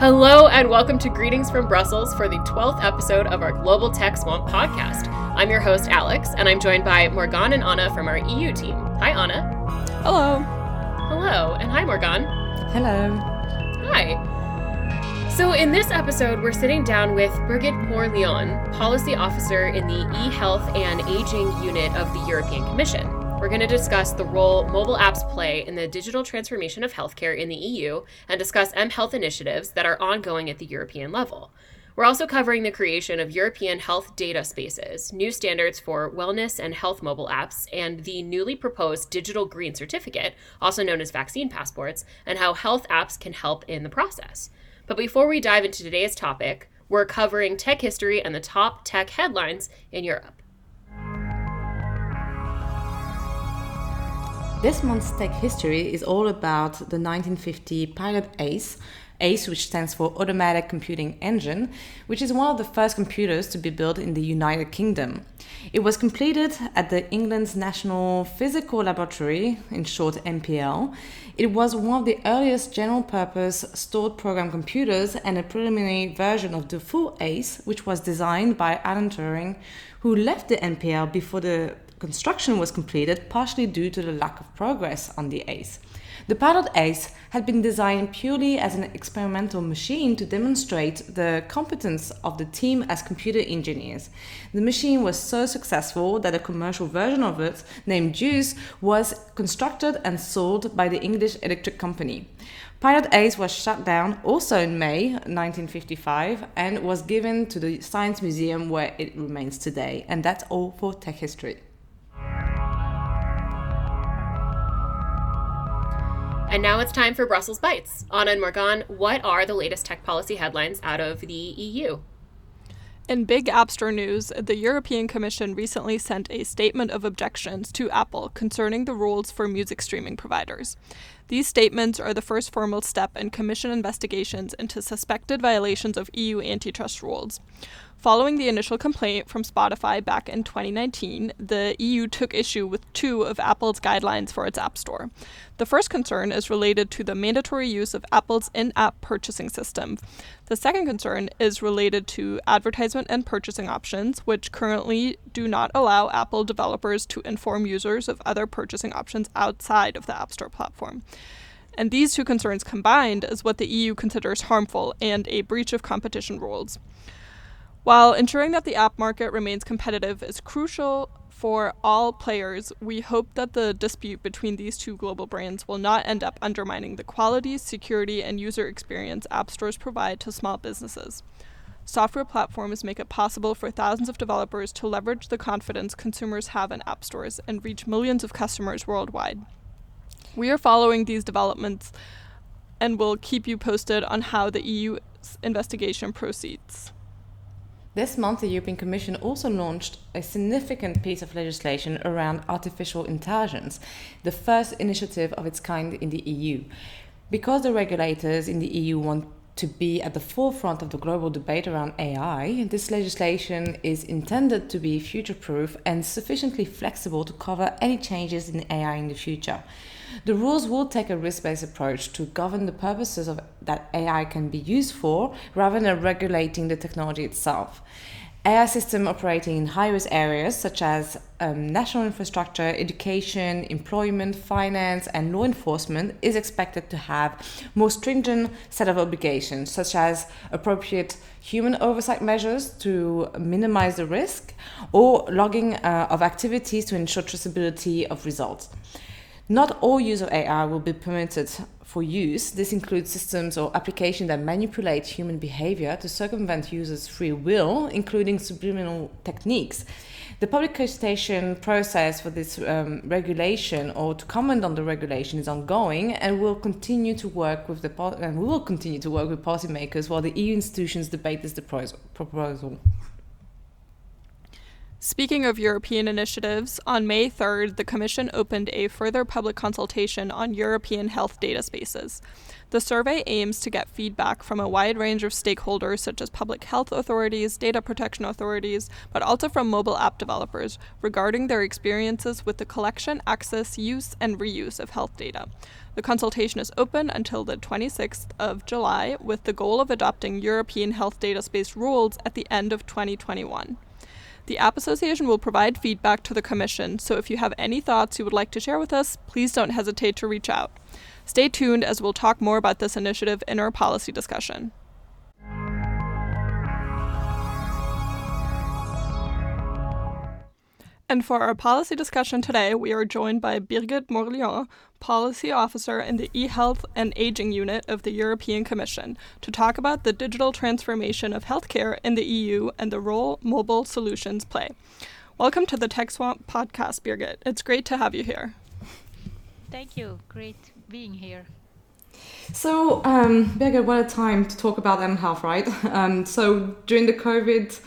Hello, and welcome to Greetings from Brussels for the 12th episode of our Global Tech Swamp podcast. I'm your host, Alex, and I'm joined by Morgan and Anna from our EU team. Hi, Anna. Hello. Hello, and hi, Morgan. Hello. Hi. So, in this episode, we're sitting down with Birgit Morlion, Policy Officer in the e Health and Aging Unit of the European Commission. We're going to discuss the role mobile apps play in the digital transformation of healthcare in the EU and discuss M Health initiatives that are ongoing at the European level. We're also covering the creation of European health data spaces, new standards for wellness and health mobile apps, and the newly proposed digital green certificate, also known as vaccine passports, and how health apps can help in the process. But before we dive into today's topic, we're covering tech history and the top tech headlines in Europe. This month's tech history is all about the 1950 Pilot ACE, ACE, which stands for Automatic Computing Engine, which is one of the first computers to be built in the United Kingdom. It was completed at the England's National Physical Laboratory, in short NPL. It was one of the earliest general purpose stored program computers and a preliminary version of the full ACE, which was designed by Alan Turing, who left the NPL before the construction was completed partially due to the lack of progress on the ACE. The Pilot ACE had been designed purely as an experimental machine to demonstrate the competence of the team as computer engineers. The machine was so successful that a commercial version of it, named DEUCE, was constructed and sold by the English Electric Company. Pilot ACE was shut down also in May 1955 and was given to the Science Museum where it remains today. And that's all for tech history. And now it's time for Brussels Bites. Anna and Morgan, what are the latest tech policy headlines out of the EU? In big App Store news, the European Commission recently sent a statement of objections to Apple concerning the rules for music streaming providers. These statements are the first formal step in Commission investigations into suspected violations of EU antitrust rules. Following the initial complaint from Spotify back in 2019, the EU took issue with two of Apple's guidelines for its App Store. The first concern is related to the mandatory use of Apple's in app purchasing system. The second concern is related to advertisement and purchasing options, which currently do not allow Apple developers to inform users of other purchasing options outside of the App Store platform. And these two concerns combined is what the EU considers harmful and a breach of competition rules. While ensuring that the app market remains competitive is crucial for all players, we hope that the dispute between these two global brands will not end up undermining the quality, security, and user experience app stores provide to small businesses. Software platforms make it possible for thousands of developers to leverage the confidence consumers have in app stores and reach millions of customers worldwide. We are following these developments and will keep you posted on how the EU investigation proceeds. This month, the European Commission also launched a significant piece of legislation around artificial intelligence, the first initiative of its kind in the EU. Because the regulators in the EU want to be at the forefront of the global debate around AI, this legislation is intended to be future proof and sufficiently flexible to cover any changes in AI in the future. The rules will take a risk based approach to govern the purposes of, that AI can be used for rather than regulating the technology itself. AI system operating in high risk areas such as um, national infrastructure, education, employment, finance, and law enforcement is expected to have more stringent set of obligations, such as appropriate human oversight measures to minimize the risk or logging uh, of activities to ensure traceability of results. Not all use of AI will be permitted for use. This includes systems or applications that manipulate human behavior to circumvent users' free will, including subliminal techniques. The public consultation process for this um, regulation or to comment on the regulation is ongoing and will continue to work with the and we will continue to work with policymakers while the EU institutions debate this proposal. Speaking of European initiatives, on May 3rd, the Commission opened a further public consultation on European health data spaces. The survey aims to get feedback from a wide range of stakeholders, such as public health authorities, data protection authorities, but also from mobile app developers, regarding their experiences with the collection, access, use, and reuse of health data. The consultation is open until the 26th of July, with the goal of adopting European health data space rules at the end of 2021. The App Association will provide feedback to the Commission, so if you have any thoughts you would like to share with us, please don't hesitate to reach out. Stay tuned as we'll talk more about this initiative in our policy discussion. And for our policy discussion today, we are joined by Birgit Morlion, Policy Officer in the eHealth and Aging Unit of the European Commission, to talk about the digital transformation of healthcare in the EU and the role mobile solutions play. Welcome to the TechSwamp podcast, Birgit. It's great to have you here. Thank you. Great being here. So, um, Birgit, what a time to talk about M health, right? Um, so, during the COVID,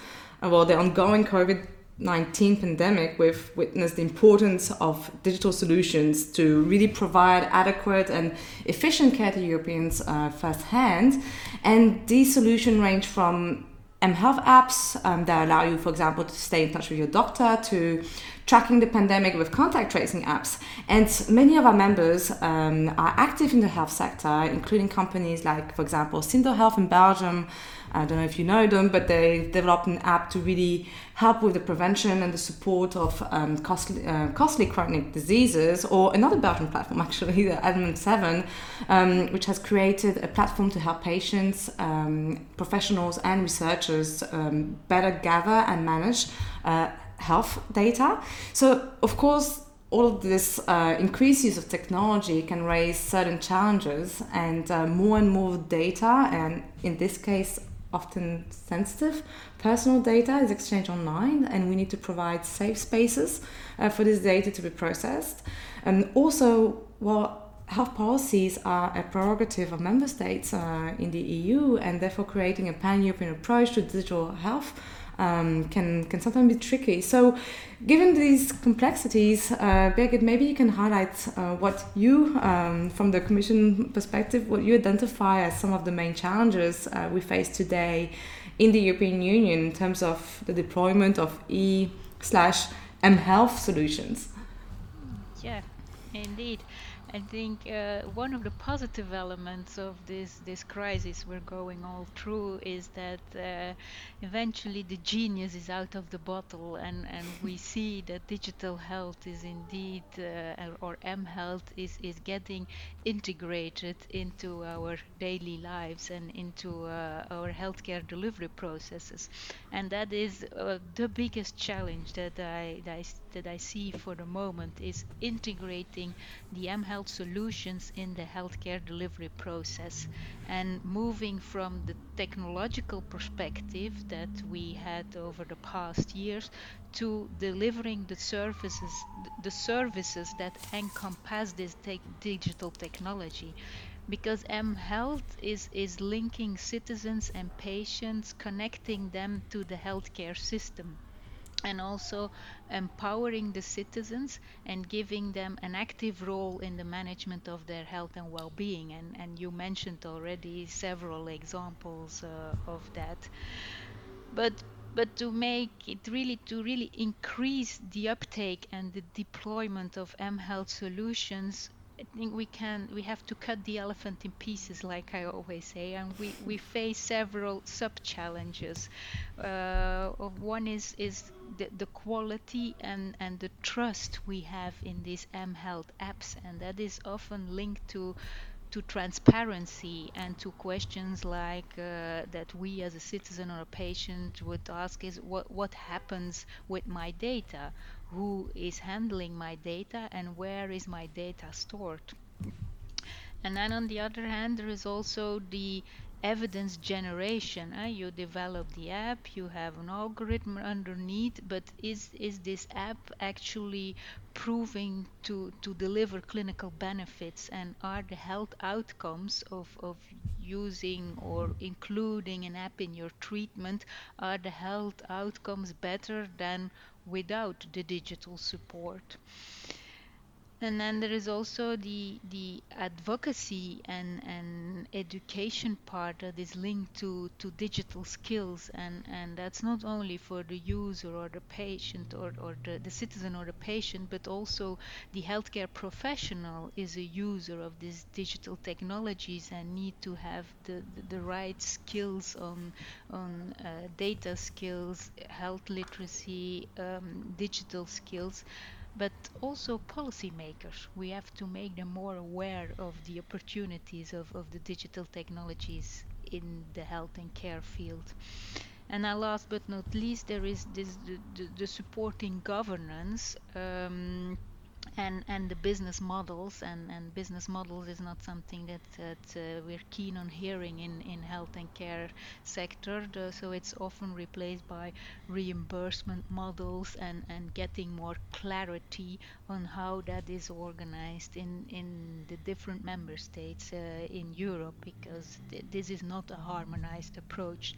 uh, well, the ongoing COVID 19 pandemic, we've witnessed the importance of digital solutions to really provide adequate and efficient care to Europeans uh, firsthand. And these solutions range from M Health apps um, that allow you, for example, to stay in touch with your doctor, to tracking the pandemic with contact tracing apps. And many of our members um, are active in the health sector, including companies like, for example, Sindo Health in Belgium. I don't know if you know them, but they developed an app to really help with the prevention and the support of um, costly, uh, costly chronic diseases, or another Belgian platform actually, the Element 7, um, which has created a platform to help patients, um, professionals, and researchers um, better gather and manage uh, health data. So, of course, all of this uh, increased use of technology can raise certain challenges, and uh, more and more data, and in this case, often sensitive personal data is exchanged online, and we need to provide safe spaces uh, for this data to be processed. And also, well, health policies are a prerogative of member states uh, in the EU, and therefore creating a pan-European approach to digital health um, can can sometimes be tricky. So, given these complexities, uh, Birgit, maybe you can highlight uh, what you, um, from the Commission perspective, what you identify as some of the main challenges uh, we face today in the European Union in terms of the deployment of e slash m health solutions. Yeah, indeed. I think uh, one of the positive elements of this this crisis we're going all through is that uh, eventually the genius is out of the bottle, and and we see that digital health is indeed uh, or M health is is getting integrated into our daily lives and into uh, our healthcare delivery processes, and that is uh, the biggest challenge that I, that I that I see for the moment is integrating the M health solutions in the healthcare delivery process and moving from the technological perspective that we had over the past years to delivering the services the services that encompass this te digital technology. Because M Health is, is linking citizens and patients, connecting them to the healthcare system and also empowering the citizens and giving them an active role in the management of their health and well-being. And, and you mentioned already several examples uh, of that. But but to make it really to really increase the uptake and the deployment of M Health solutions I think we can we have to cut the elephant in pieces like I always say and we, we face several sub challenges uh, one is is the, the quality and, and the trust we have in these M Health apps and that is often linked to to transparency and to questions like uh, that we as a citizen or a patient would ask is what what happens with my data who is handling my data and where is my data stored and then on the other hand there is also the evidence generation. Uh, you develop the app, you have an algorithm underneath, but is is this app actually proving to to deliver clinical benefits, and are the health outcomes of of using or including an app in your treatment are the health outcomes better than without the digital support? And then there is also the the advocacy and, and education part that is linked to, to digital skills. And, and that's not only for the user or the patient or, or the, the citizen or the patient but also the healthcare professional is a user of these digital technologies and need to have the, the, the right skills on on uh, data skills, health literacy, um, digital skills but also policymakers. We have to make them more aware of the opportunities of, of the digital technologies in the health and care field. And last but not least, there is this the, the, the supporting governance. Um, and and the business models and and business models is not something that that uh, we're keen on hearing in in health and care sector so it's often replaced by reimbursement models and and getting more clarity on how that is organized in in the different member states uh, in Europe because th this is not a harmonized approach.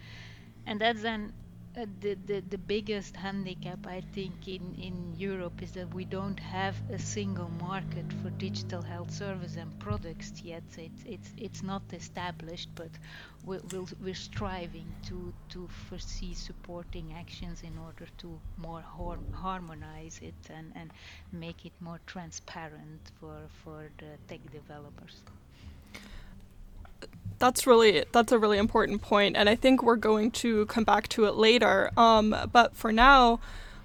And that's then uh, the, the, the biggest handicap I think in, in Europe is that we don't have a single market for digital health service and products yet. It's it's it's not established, but we we'll, we're striving to to foresee supporting actions in order to more harmonize it and, and make it more transparent for for the tech developers that's really that's a really important point, and I think we're going to come back to it later. Um, but for now,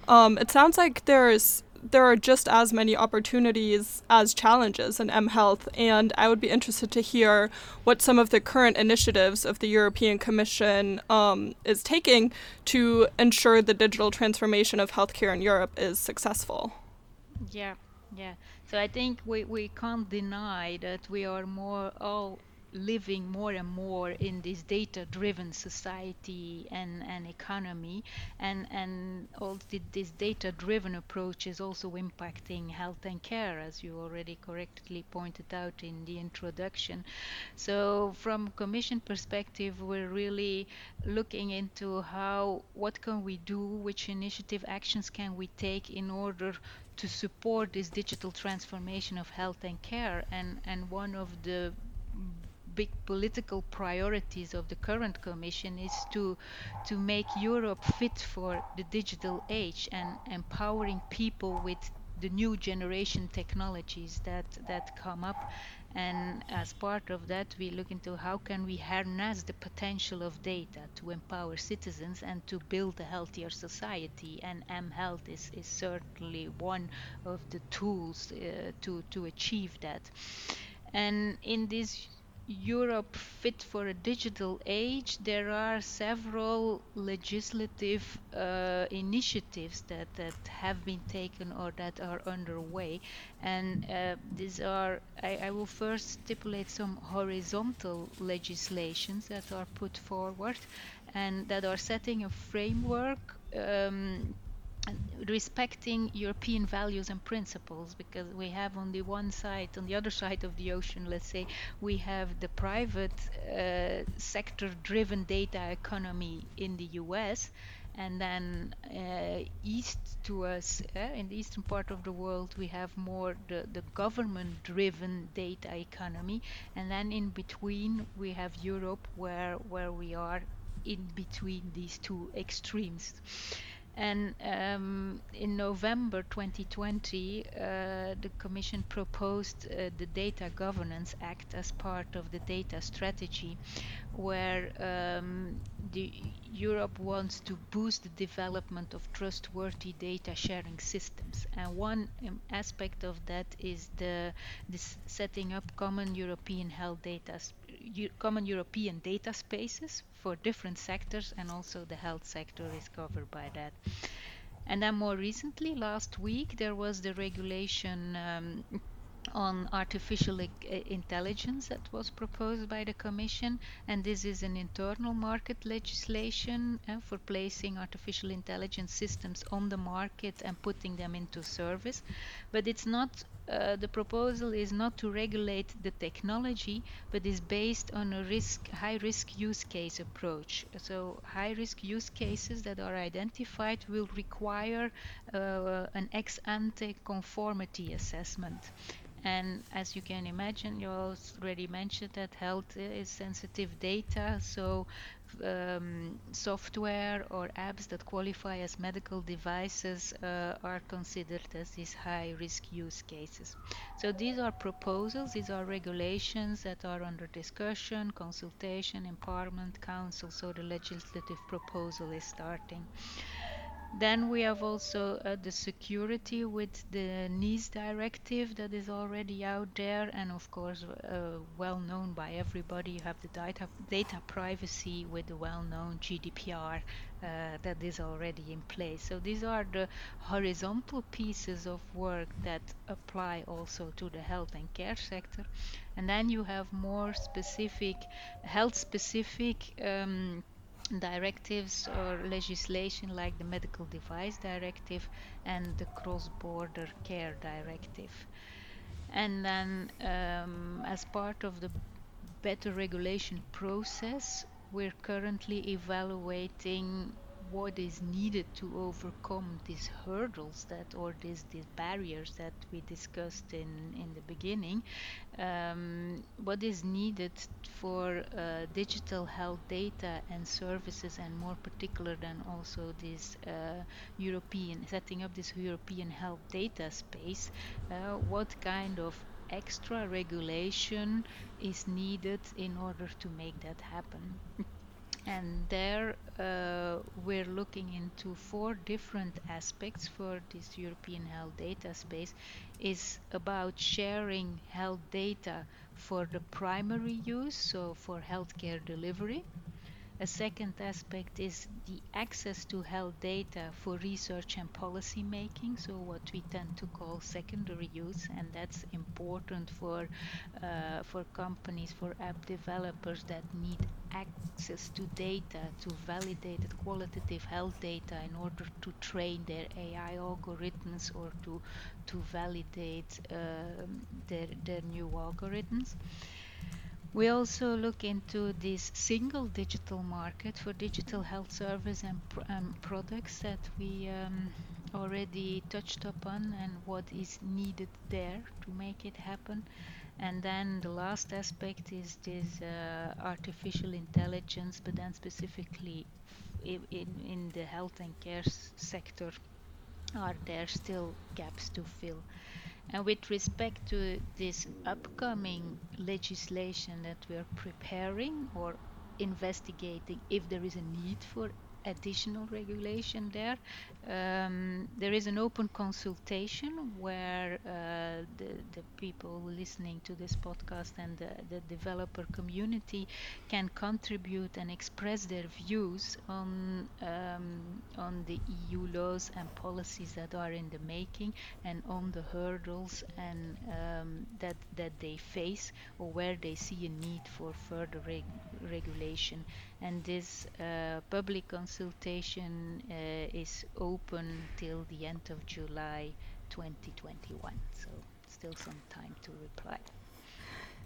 um, it sounds like there's there are just as many opportunities as challenges in mHealth, and I would be interested to hear what some of the current initiatives of the European Commission um, is taking to ensure the digital transformation of healthcare in Europe is successful. Yeah, yeah. So I think we, we can't deny that we are more all living more and more in this data-driven society and, and economy. And and all the, this data-driven approach is also impacting health and care as you already correctly pointed out in the introduction. So from commission perspective we're really looking into how what can we do which initiative actions can we take in order to support this digital transformation of health and care. And and one of the big political priorities of the current commission is to to make Europe fit for the digital age and empowering people with the new generation technologies that that come up. And as part of that we look into how can we harness the potential of data to empower citizens and to build a healthier society. And mHealth is, is certainly one of the tools uh, to to achieve that. And in this Europe fit for a digital age, there are several legislative uh, initiatives that, that have been taken or that are underway. And uh, these are, I, I, will first stipulate some horizontal legislations that are put forward and that are setting a framework um, respecting European values and principles because we have on the one side, on the other side of the ocean, let's say, we have the private uh, sector driven data economy in the US. And then uh, east to us, uh, in the eastern part of the world, we have more the, the government driven data economy. And then in between, we have Europe, where, where we are in between these two extremes. And um, in November 2020, uh, the Commission proposed uh, the Data Governance Act as part of the data strategy, where um, the Europe wants to boost the development of trustworthy data sharing systems. And one um, aspect of that is the setting up common European health data, common European data spaces for different sectors and also the health sector is covered by that. And then more recently, last week, there was the regulation um, on artificial intelligence that was proposed by the Commission, and this is an internal market legislation uh, for placing artificial intelligence systems on the market and putting them into service. But it's not uh, the proposal is not to regulate the technology, but is based on a risk, high risk use case approach. So high risk use cases that are identified will require uh, an ex ante conformity assessment. And as you can imagine, you already mentioned that health is sensitive data, so um, software or apps that qualify as medical devices uh, are considered as these high risk use cases. So these are proposals, these are regulations that are under discussion, consultation, empowerment council, so the legislative proposal is starting. Then we have also uh, the security with the NIS directive that is already out there and of course uh, well known by everybody. You have the data, data privacy with the well-known GDPR uh, that is already in place. So these are the horizontal pieces of work that apply also to the health and care sector. And then you have more specific, health specific um, directives or legislation like the medical device directive and the cross-border care directive. And then um, as part of the better regulation process we're currently evaluating what is needed to overcome these hurdles that or these, these barriers that we discussed in, in the beginning um, what is needed for uh, digital health data and services and more particular than also this uh, European setting up this European health data space uh, what kind of extra regulation is needed in order to make that happen and there uh, we're looking into four different aspects for this European health data space. Is about sharing health data for the primary use so for healthcare delivery a second aspect is the access to health data for research and policy making, so what we tend to call secondary use, and that's important for uh, for companies, for app developers that need access to data to validate qualitative health data in order to train their AI algorithms or to to validate uh, their their new algorithms. We also look into this single digital market for digital health service and pr um, products that we um, already touched upon and what is needed there to make it happen. And then the last aspect is this uh, artificial intelligence, but then specifically in, in the health and care sector, are there still gaps to fill? And with respect to this upcoming legislation that we are preparing or investigating if there is a need for additional regulation there. Um, there is an open consultation where uh, the, people listening to this podcast and the, the developer community can contribute and express their views on um, on the EU laws and policies that are in the making and on the hurdles and um, that that they face or where they see a need for further reg regulation. And this uh, public consultation uh, is open till the end of July 2021 so still some time to reply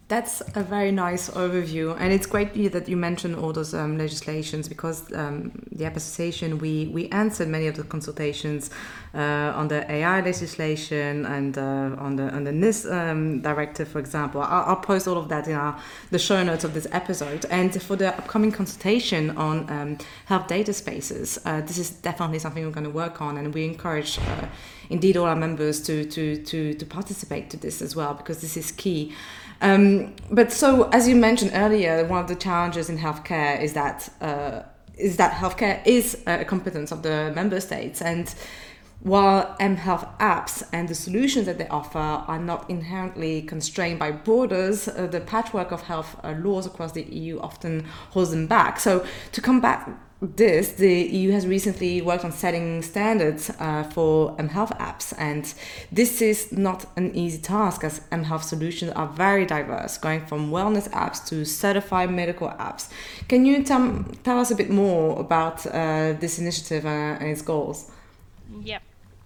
that's a very nice overview, and it's great that you mentioned all those um, legislations because um, the association we we answered many of the consultations uh, on the AI legislation and uh, on the on the NIS um, directive, for example. I'll, I'll, post all of that in our the show notes of this episode. And for the upcoming consultation on um, health data spaces, uh, this is definitely something we're going to work on, and we encourage uh, indeed all our members to to to to participate to this as well because this is key. Um, but so, as you mentioned earlier, one of the challenges in healthcare is that uh, is that healthcare is a competence of the member states, and while mHealth apps and the solutions that they offer are not inherently constrained by borders, uh, the patchwork of health uh, laws across the EU often holds them back. So, to come back this, the EU has recently worked on setting standards uh, for mHealth apps, and this is not an easy task as mHealth solutions are very diverse, going from wellness apps to certified medical apps. Can you tell, us a bit more about uh, this initiative uh, and its goals? Yeah,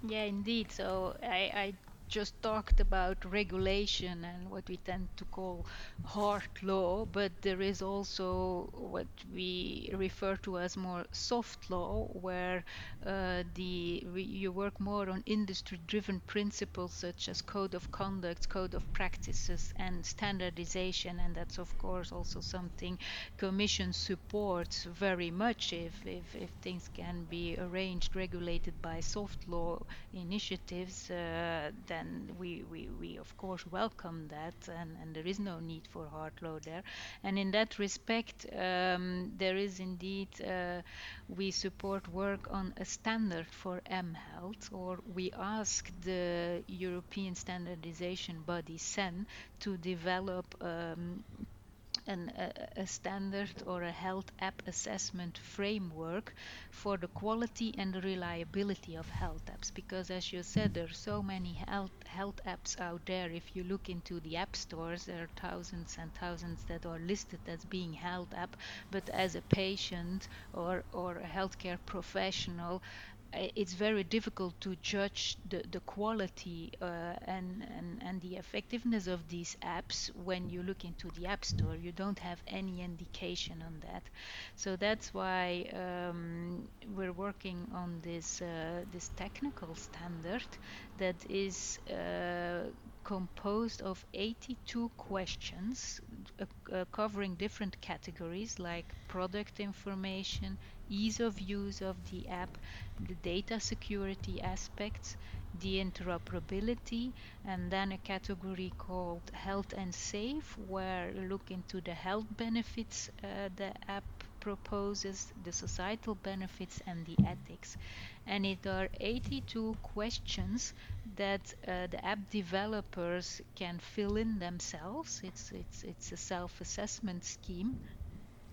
yeah, indeed. So I, I just talked about regulation and what we tend to call hard law, but there is also what we refer to as more soft law, where uh, the you work more on industry-driven principles such as code of conduct, code of practices, and standardization, and that's of course also something Commission supports very much. If if, if things can be arranged, regulated by soft law initiatives, uh, then we, we, we of course welcome that and, and there is no need for hard law there. And in that respect um, there is indeed uh, we support work on a standard for mHealth or we ask the European standardization body CEN, to develop um, an, a, a, standard or a health app assessment framework for the quality and the reliability of health apps. Because as you said there are so many health health apps out there. If you look into the app stores there are thousands and thousands that are listed as being health app. But as a patient or or a healthcare professional it's very difficult to judge the, the quality uh, and, and, and the effectiveness of these apps when you look into the App Store. You don't have any indication on that. So that's why um, we're working on this, uh, this technical standard that is uh, composed of 82 questions uh, uh, covering different categories like product information, ease of use of the app, the data security aspects, the interoperability, and then a category called health and safe, where you look into the health benefits uh, the app proposes, the societal benefits, and the ethics. And it are 82 questions that uh, the app developers can fill in themselves. It's it's it's a self-assessment scheme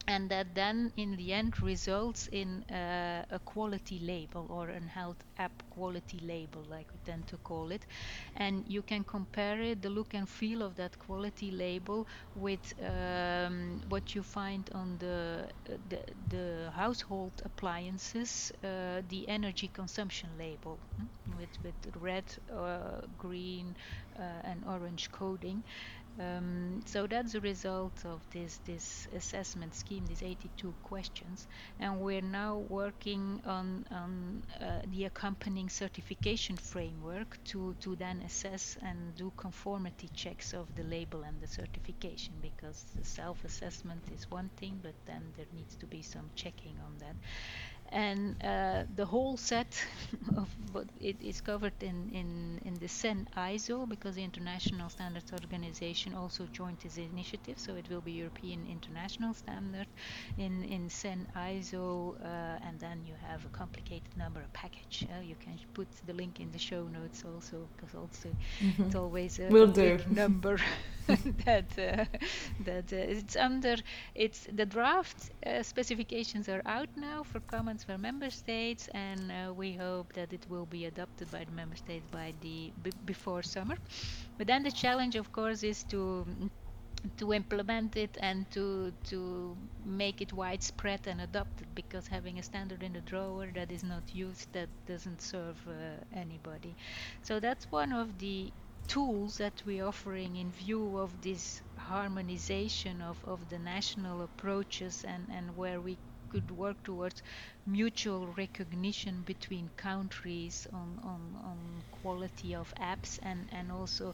and that then in the end results in uh, a quality label or an health app quality label like we tend to call it. And you can compare it the look and feel of that quality label with um, what you find on the, the, the household appliances uh, the energy consumption label hmm, with, with red uh, green uh, and orange coding um, so that's the result of this this assessment scheme, these 82 questions, and we're now working on on uh, the accompanying certification framework to to then assess and do conformity checks of the label and the certification because the self-assessment is one thing, but then there needs to be some checking on that and uh, the whole set of what it is covered in, in, in the CEN ISO because the International Standards Organization also joined this initiative so it will be European International Standard in, in CEN ISO uh, and then you have a complicated number of package uh, you can put the link in the show notes also because also mm-hmm. it's always a, will a do. number that uh, that uh, it's under it's the draft uh, specifications are out now for comment for member states and uh, we hope that it will be adopted by the member states by the before summer. But then the challenge of course is to to implement it and to to make it widespread and adopted because having a standard in the drawer that is not used that doesn't serve uh, anybody. So that's one of the tools that we're offering in view of this harmonization of, of the national approaches and, and where we could work towards mutual recognition between countries on, on, on quality of apps and, and also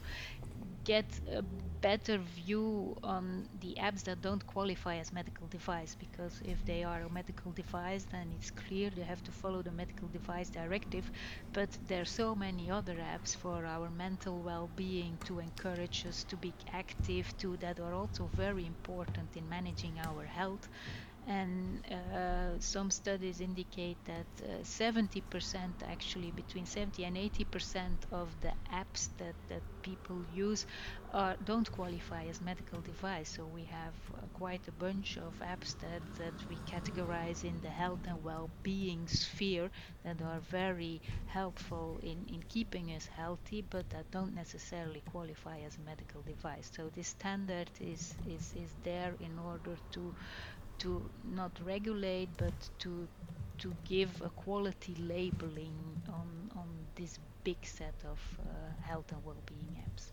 get a better view on the apps that don't qualify as medical device because if they are a medical device then it's clear they have to follow the medical device directive. But there are so many other apps for our mental well-being to encourage us to be active to that are also very important in managing our health and uh, some studies indicate that 70% uh, actually between 70 and 80% of the apps that, that people use are, don't qualify as medical device. So we have uh, quite a bunch of apps that, that we categorize in the health and well-being sphere that are very helpful in, in keeping us healthy but that don't necessarily qualify as a medical device. So this standard is, is, is there in order to to not regulate but to to give a quality labeling on on this big set of uh, health and well-being apps.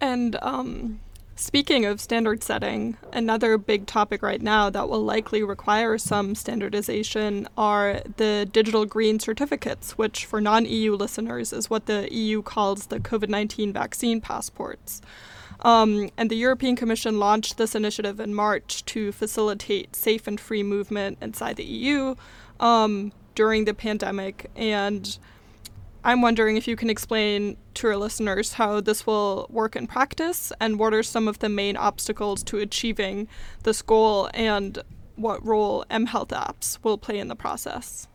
And um, speaking of standard setting, another big topic right now that will likely require some standardization are the digital green certificates, which for non EU listeners is what the EU calls the COVID 19 vaccine passports. Um, and the European Commission launched this initiative in March to facilitate safe and free movement inside the EU um, during the pandemic. And I'm wondering if you can explain to our listeners how this will work in practice and what are some of the main obstacles to achieving this goal and what role mHealth apps will play in the process.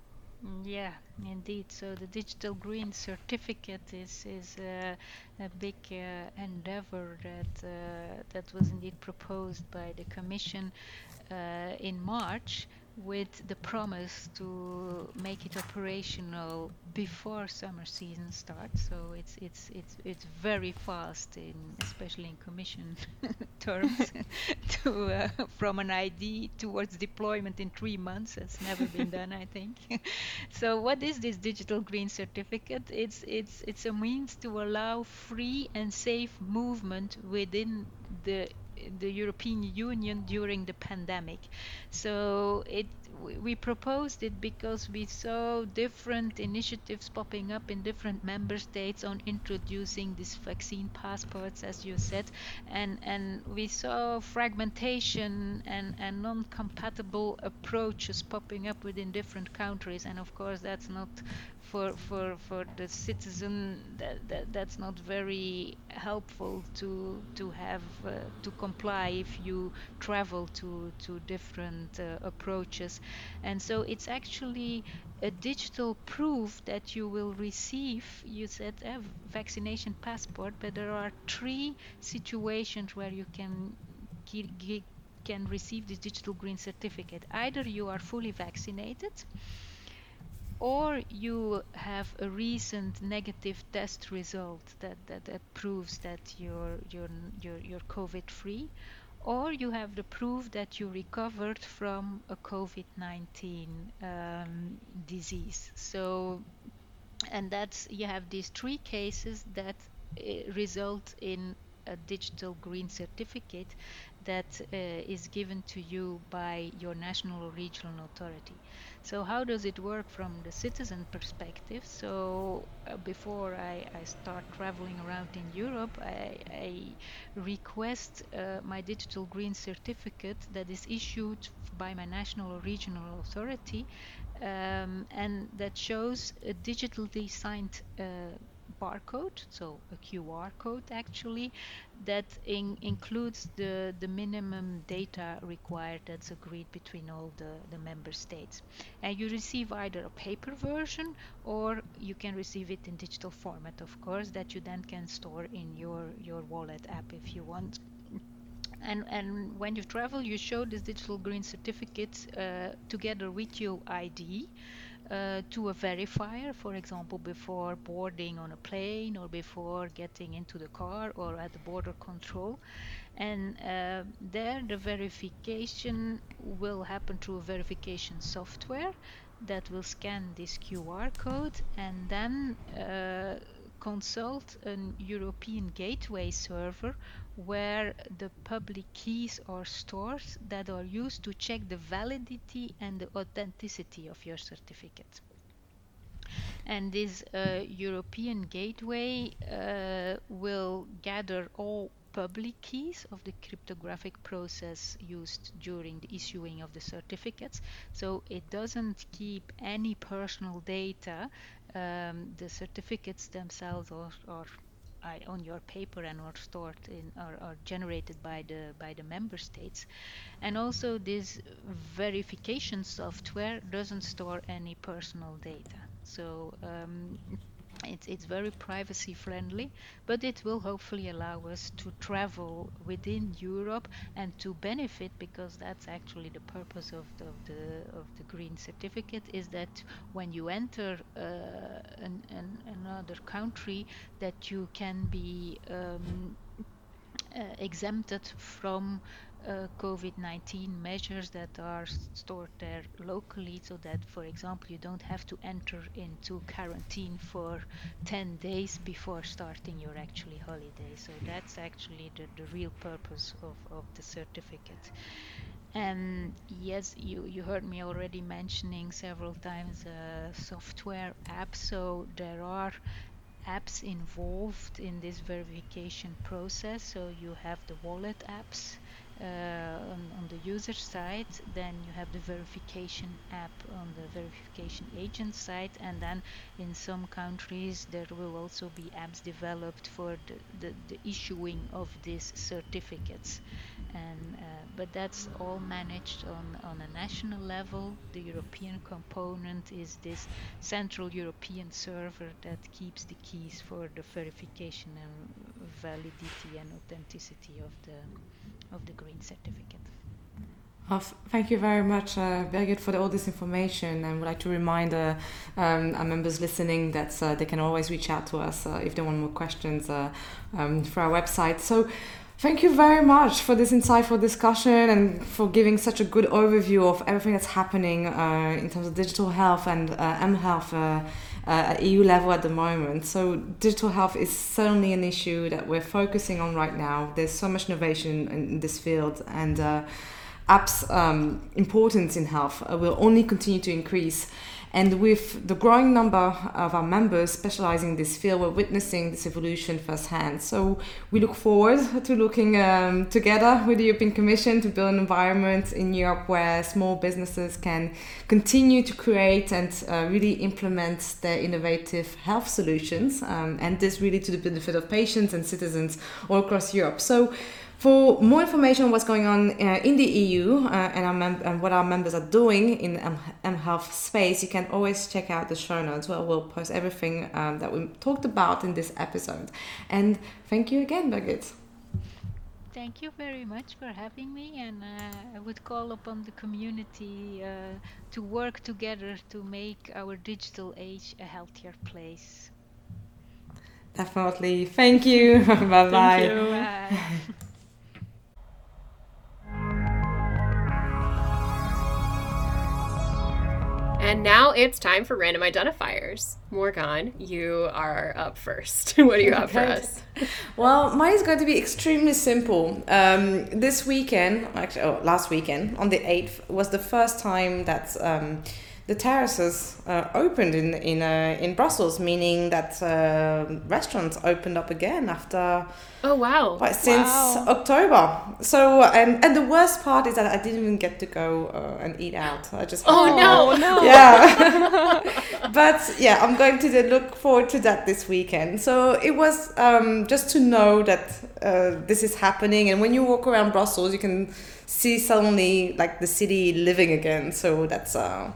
Yeah, Indeed, so the digital green certificate is is uh, a big uh, endeavor that uh, that was indeed proposed by the Commission uh, in March with the promise to make it operational before summer season starts. So it's it's it's it's very fast, in especially in commission terms, to uh, from an ID towards deployment in three months. It's never been done, I think. so what is this digital green certificate? It's it's it's a means to allow free and safe movement within the the European Union during the pandemic. So it we proposed it because we saw different initiatives popping up in different member states on introducing these vaccine passports, as you said, and and we saw fragmentation and and non-compatible approaches popping up within different countries, and of course that's not for for for the citizen that, that that's not very helpful to to have uh, to comply if you travel to to different uh, approaches. And so it's actually a digital proof that you will receive you said a vaccination passport but there are three situations where you can can receive this digital green certificate. Either you are fully vaccinated or you have a recent negative test result that, that, that proves that you're, you're, you're, you're COVID free, or you have the proof that you recovered from a COVID-19 um, disease. So, and that's, you have these three cases that uh, result in a digital green certificate that uh, is given to you by your national or regional authority. So how does it work from the citizen perspective? So uh, before I, I, start traveling around in Europe, I, I request uh, my digital green certificate that is issued by my national or regional authority um, and that shows a digitally signed uh, barcode, so a QR code actually, that in includes the, the minimum data required that's agreed between all the, the member states. And you receive either a paper version or you can receive it in digital format, of course, that you then can store in your, your wallet app if you want. And, and when you travel, you show this digital green certificate uh, together with your ID uh, to a verifier, for example, before boarding on a plane or before getting into the car or at the border control. And uh, there, the verification will happen through a verification software that will scan this QR code and then uh, consult an European gateway server where the public keys are stored that are used to check the validity and the authenticity of your certificate. And this uh, European gateway uh, will gather all public keys of the cryptographic process used during the issuing of the certificates. So it doesn't keep any personal data. Um, the certificates themselves are, are on your paper and are stored in or are generated by the by the member states. And also this verification software doesn't store any personal data. So um, it's, it's very privacy friendly, but it will hopefully allow us to travel within Europe and to benefit because that's actually the purpose of the, of the, of the green certificate is that when you enter uh, an, an, another country that you can be um, uh, exempted from uh, COVID-19 measures that are stored there locally so that for example you don't have to enter into quarantine for 10 days before starting your actually holiday. So that's actually the, the real purpose of, of the certificate. And yes you, you heard me already mentioning several times uh, software apps. So there are apps involved in this verification process. So you have the wallet apps on, on, the user side then you have the verification app on the verification agent side and then in some countries there will also be apps developed for the, the, the issuing of these certificates. And uh, but that's all managed on, on a national level. The European component is this central European server that keeps the keys for the verification and validity and authenticity of the of the green certificate. Oh, thank you very much, uh, Birgit, for the, all this information. And would like to remind uh, um, our members listening that uh, they can always reach out to us uh, if they want more questions uh, um, for our website. So, thank you very much for this insightful discussion and for giving such a good overview of everything that's happening in terms of digital health and M health. At EU level at the moment. So digital health is certainly an issue that we're focusing on right now. There's so much innovation in this field, and apps' um, importance in health uh, will only continue to increase. And with the growing number of our members specializing in this field, we're witnessing this evolution firsthand. So we look forward to looking um, together with the European Commission to build an environment in Europe where small businesses can continue to create and uh, really implement their innovative health solutions. Um, and this really to the benefit of patients and citizens all across Europe. So for more information on what's going on uh, in the EU uh, and, and, what our members are doing in M, M Health space, you can always check out the show notes where we'll post everything um, that we talked about in this episode. And thank you again, Birgit. Thank you very much for having me, and uh, I would call upon the community uh, to work together to make our digital age a healthier place. Definitely. Thank you. Bye-bye. Thank you. Bye. And now it's time for random identifiers. Morgan, you are up first. what do you have for us? Well, mine is going to be extremely simple. Um, this weekend, actually, oh, last weekend, on the 8th, was the first time that. Um, the terraces uh, opened in in uh, in Brussels, meaning that uh, restaurants opened up again after. Oh wow! Since wow. October. So and and the worst part is that I didn't even get to go uh, and eat out. I just. Oh no! no! Yeah. but yeah, I'm going to look forward to that this weekend. So it was um, just to know that uh, this is happening, and when you walk around Brussels, you can see suddenly like the city living again. So that's. Uh,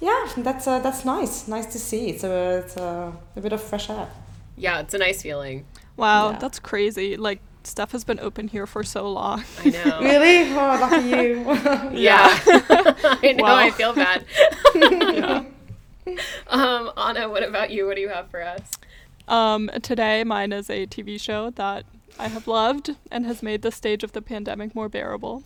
yeah, that's uh, that's nice. Nice to see. It's a it's a, a bit of fresh air. Yeah, it's a nice feeling. Wow, yeah. that's crazy. Like stuff has been open here for so long. I know. really? Oh, lucky you. yeah. I know. Wow. I feel bad. yeah. Um, Anna, what about you? What do you have for us? Um, today, mine is a TV show that I have loved and has made the stage of the pandemic more bearable.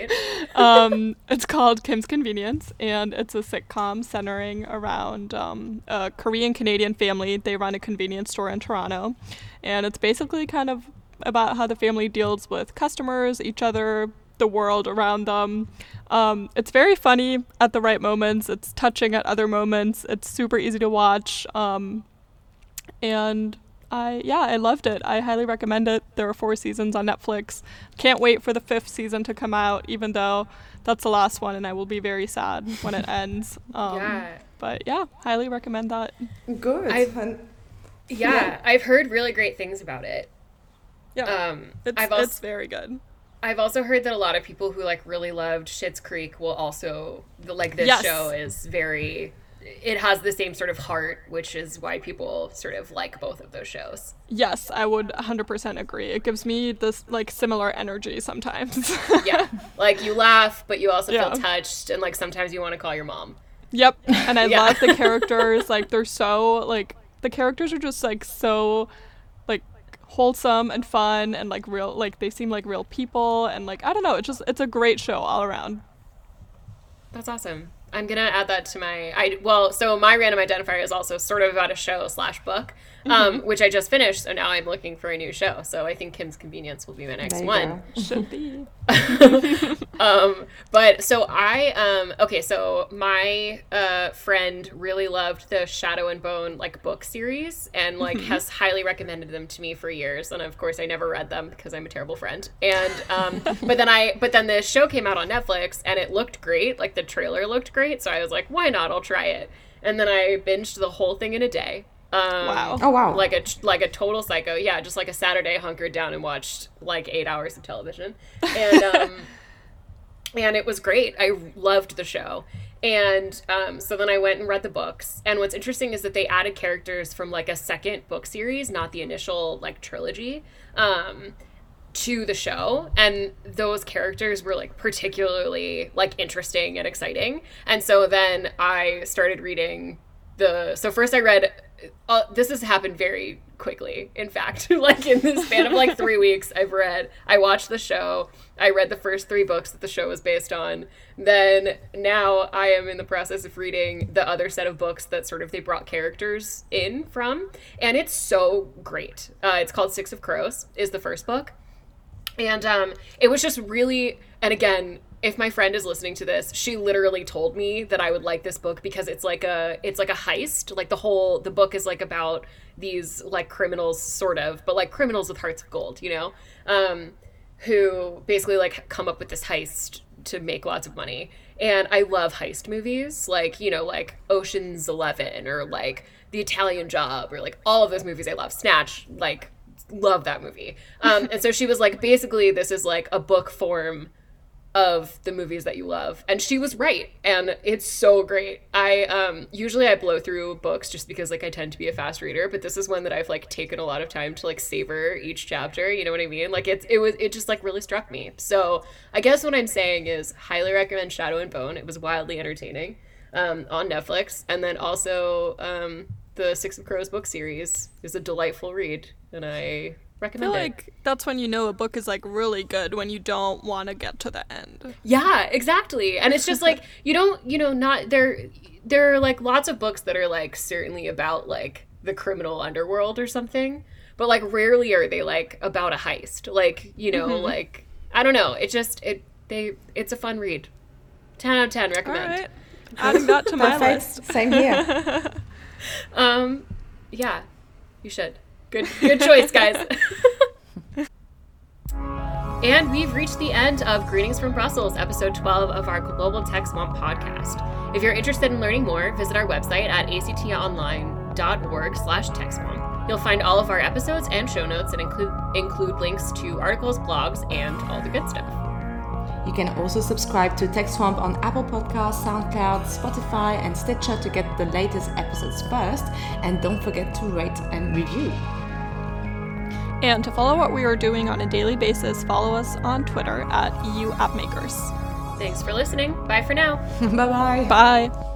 um, it's called Kim's Convenience, and it's a sitcom centering around um, a Korean Canadian family. They run a convenience store in Toronto, and it's basically kind of about how the family deals with customers, each other, the world around them. Um, it's very funny at the right moments. It's touching at other moments. It's super easy to watch. Um, and I yeah, I loved it. I highly recommend it. There are four seasons on Netflix. Can't wait for the fifth season to come out, even though that's the last one, and I will be very sad when it ends. Um, yeah. But yeah, highly recommend that. Good. I've, Yeah, Yeah. I've heard really great things about it. Yeah, Um, it's I've also it's very good. I've also heard that a lot of people who like really loved Schitt's Creek will also like this Yes. show is very. It has the same sort of heart, which is why people sort of like both of those shows. Yes, I would 100% agree. It gives me this like similar energy sometimes. Yeah, like you laugh, but you also Yeah. feel touched, and like sometimes you want to call your mom. Yep. And I Yeah. love the characters. Like they're so like the characters are just like so like wholesome and fun and like real like they seem like real people and like I don't know, it's just it's a great show all around. That's awesome. I'm gonna add that to my. I well, so my random identifier is also sort of about a show slash book, um, Mm-hmm. which I just finished. So now I'm looking for a new show. So I think Kim's Convenience will be my next one. go. Should be. um but so i um okay so my uh friend really loved the shadow and bone like book series and like has highly recommended them to me for years. And of course i never read them because i'm a terrible friend. And um but then i but then the show came out on netflix and it looked great. Like the trailer looked great. So i was like why not? I'll try it. And then i binged the whole thing in a day. Um, Wow. Oh wow. like a like a total psycho. Yeah, just like a Saturday hunkered down and watched like eight hours of television, and um, and it was great. I loved the show. And um, so then I went and read the books. And what's interesting is that they added characters from like a second book series, not the initial like trilogy, um, to the show. And those characters were like particularly like interesting and exciting. And so then I started reading the. So first I read. Uh, this has happened very quickly. In fact, like in the span of like three weeks, I've read. I watched the show. I read the first three books that the show was based on. Then now I am in the process of reading the other set of books that sort of they brought characters in from, and it's so great. Uh, it's called Six of Crows. Is the first book, and um, it was just really. And again, if my friend is listening to this, she literally told me that I would like this book because it's like a it's like a heist. Like the whole the book is like about these like criminals, sort of, but like criminals with hearts of gold. You know. Um, who basically like come up with this heist to make lots of money. And I love heist movies, like, you know, like Ocean's 11 or like The Italian Job or like all of those movies I love. Snatch, like love that movie. Um and so she was like basically this is like a book form of the movies that you love. And she was right and it's so great. I um usually i blow through books just because like i tend to be a fast reader but this is one that i've like taken a lot of time to like savor each chapter you know what i mean? Like it's it was it just like really struck me. So i guess what i'm saying is highly recommend shadow and bone. It was wildly entertaining um on netflix. And then also um the six of crows book series is a delightful read and i I recommend feel it like that's when you know a book is like really good when you don't want to get to the end. Yeah, exactly. And it's just like you don't, you know, not there there are like lots of books that are like certainly about like the criminal underworld or something, but like rarely are they like about a heist. Like, you know, like I don't know, it just it they it's a fun read. 10 out of 10 recommend. right. Adding that to my list. Same here. Um yeah, you should. Good good choice, guys. And we've reached the end of Greetings from Brussels, episode 12 of our Global Tech Swamp podcast. If you're interested in learning more, visit our website at actonline.org slash techswamp. You'll find all of our episodes and show notes that include include links to articles, blogs, and all the good stuff. You can also subscribe to Tech Swamp on Apple Podcasts, SoundCloud, Spotify, and Stitcher to get the latest episodes first. And don't forget to rate and review. And to follow what we are doing on a daily basis, follow us on Twitter at EU App Makers. Thanks for listening. Bye for now. bye bye. Bye.